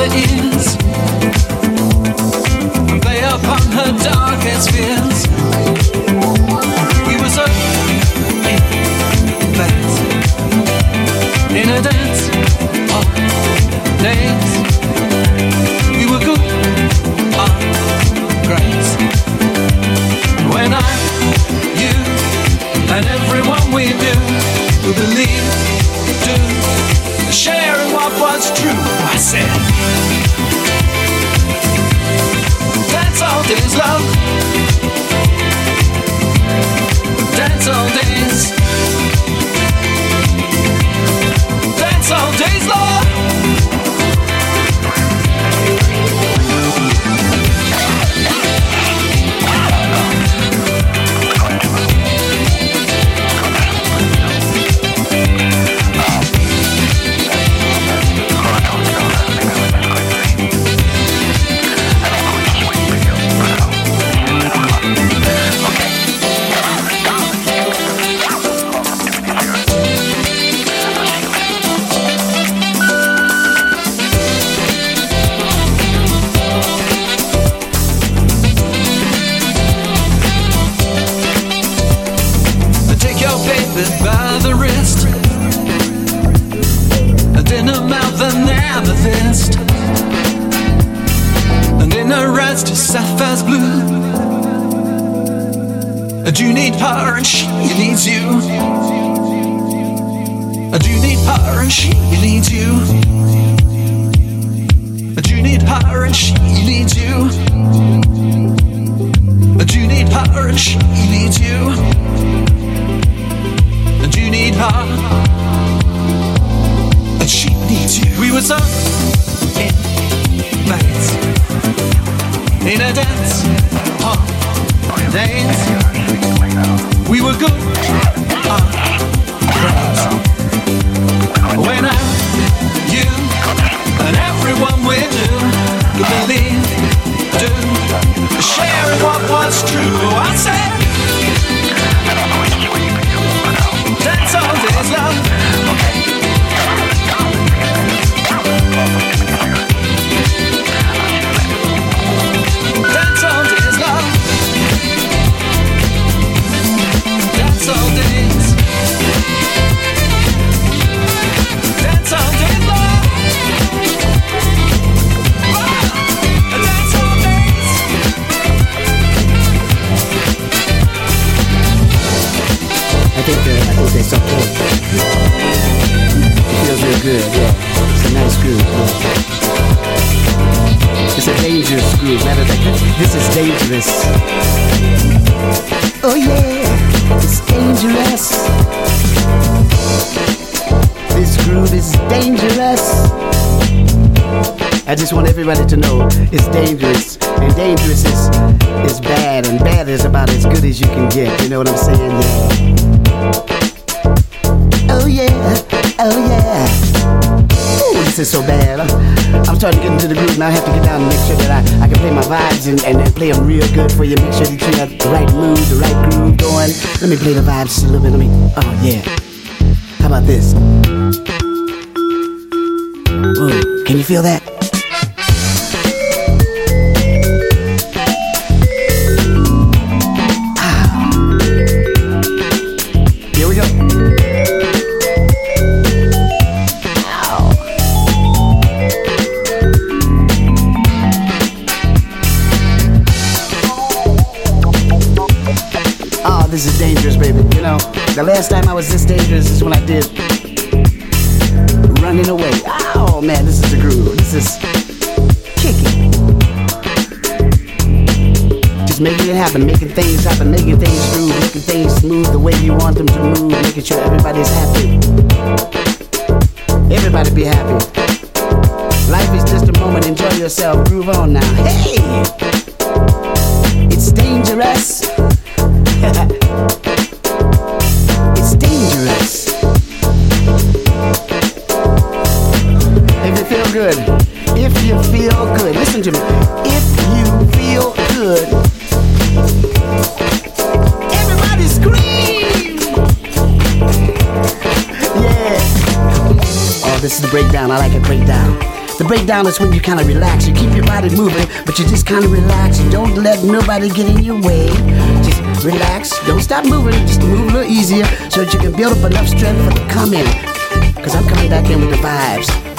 by the Her and she needs you. And you need her and she needs you. And you need her, and she needs you. We were so in nights in a dance. Hall days. We were good. Friends. When I, you, everyone we knew could believe, do, share in what was true. I said. Support. It feels real good. Yeah, it's a nice groove. Yeah. It's a dangerous groove. Matter of fact, this is dangerous. Oh yeah, it's dangerous. This groove is dangerous. I just want everybody to know it's dangerous, and dangerous is is bad, and bad is about as good as you can get. You know what I'm saying? Yeah. Yeah, oh yeah. Ooh, this is so bad. I'm starting to get into the groove, and I have to get down and make sure that I, I can play my vibes and, and, and play them real good for you. Make sure that you got the right mood, the right groove going. Let me play the vibes just a little bit. Let me. Oh yeah. How about this? Ooh, can you feel that? The last time I was this dangerous is when I did running away. Oh man, this is the groove. This is kicking. Just making it happen, making things happen, making things smooth, making things smooth the way you want them to move, making sure everybody's happy. Everybody be happy. Life is just a moment, enjoy yourself, groove on now. Hey! It's dangerous. Breakdown. I like a breakdown. The breakdown is when you kind of relax. You keep your body moving, but you just kind of relax. You don't let nobody get in your way. Just relax. Don't stop moving. Just move a little easier so that you can build up enough strength for the come in. Because I'm coming back in with the vibes.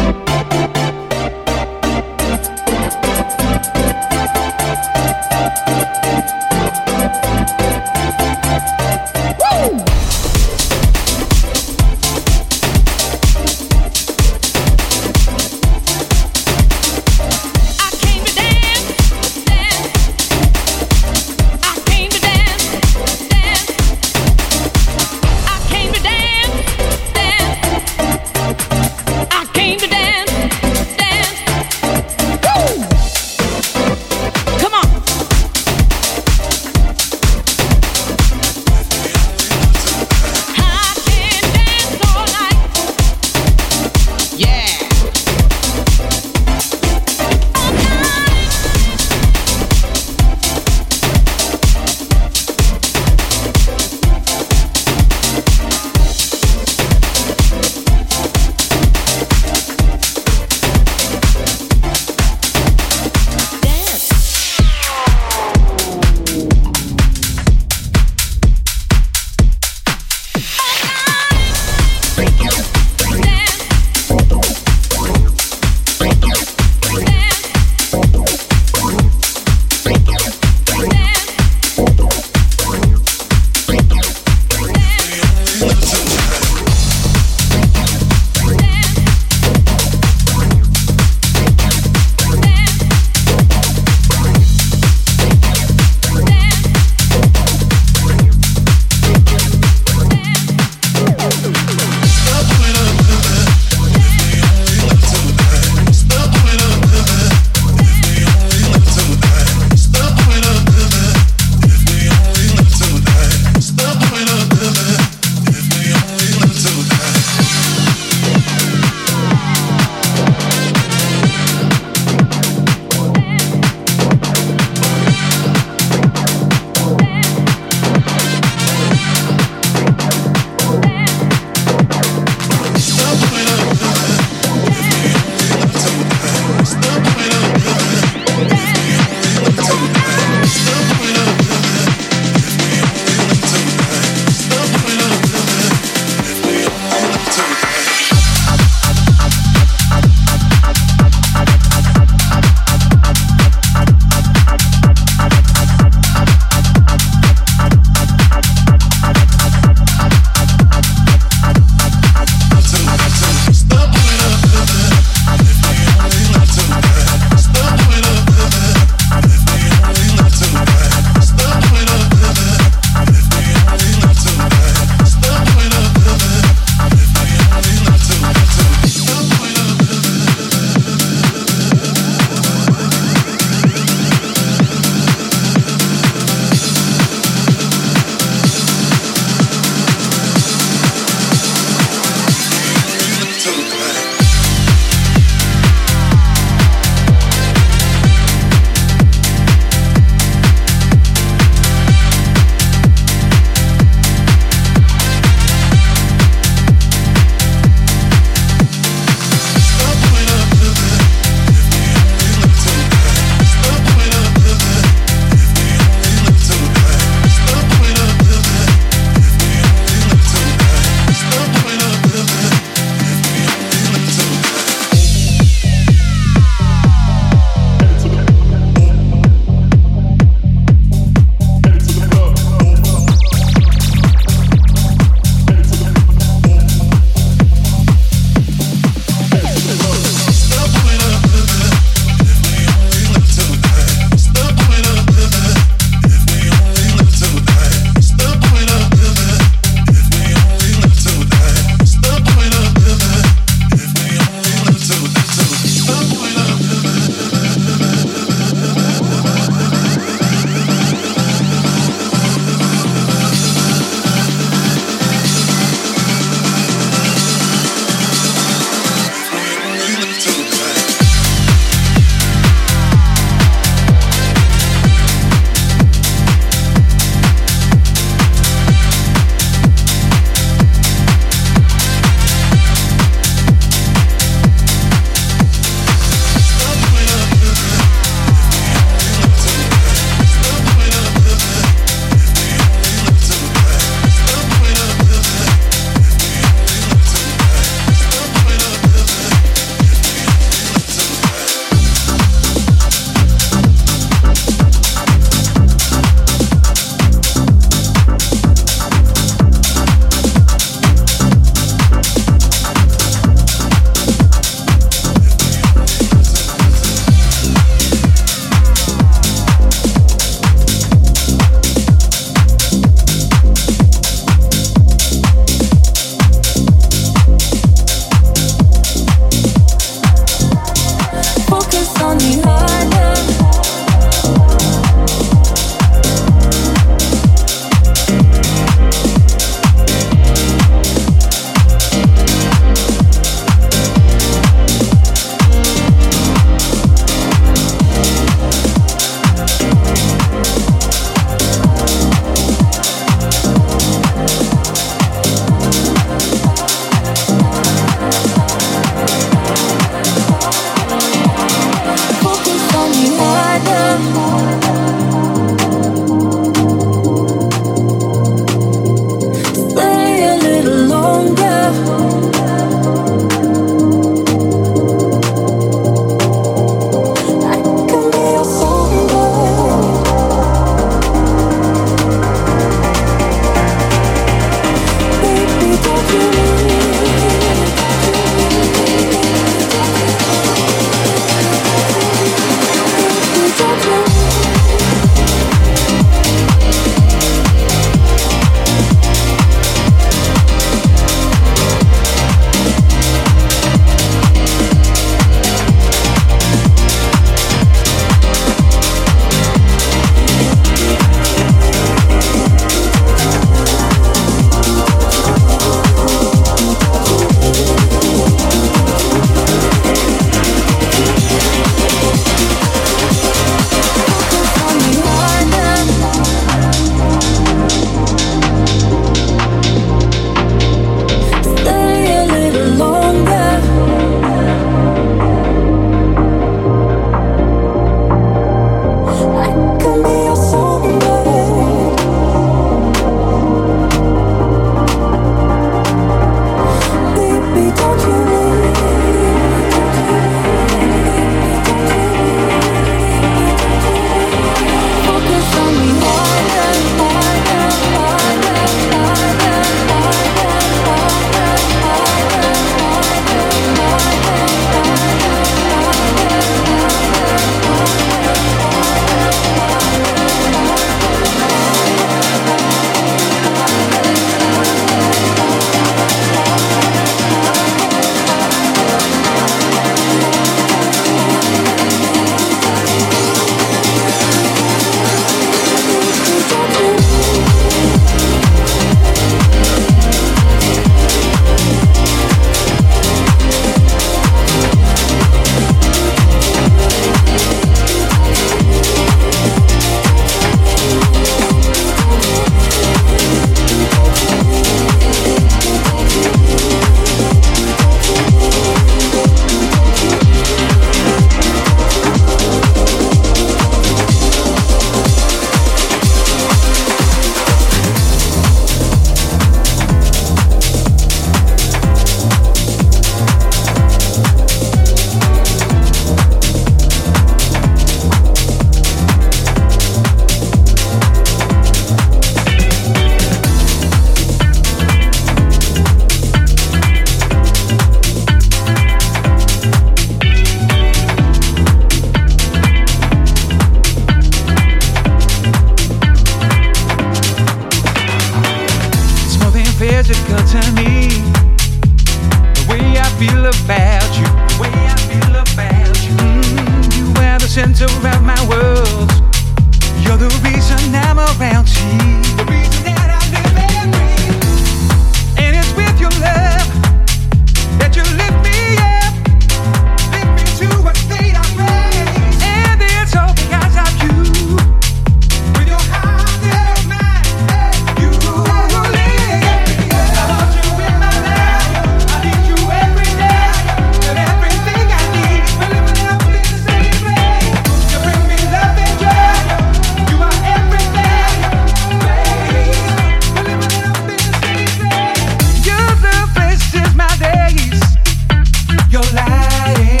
night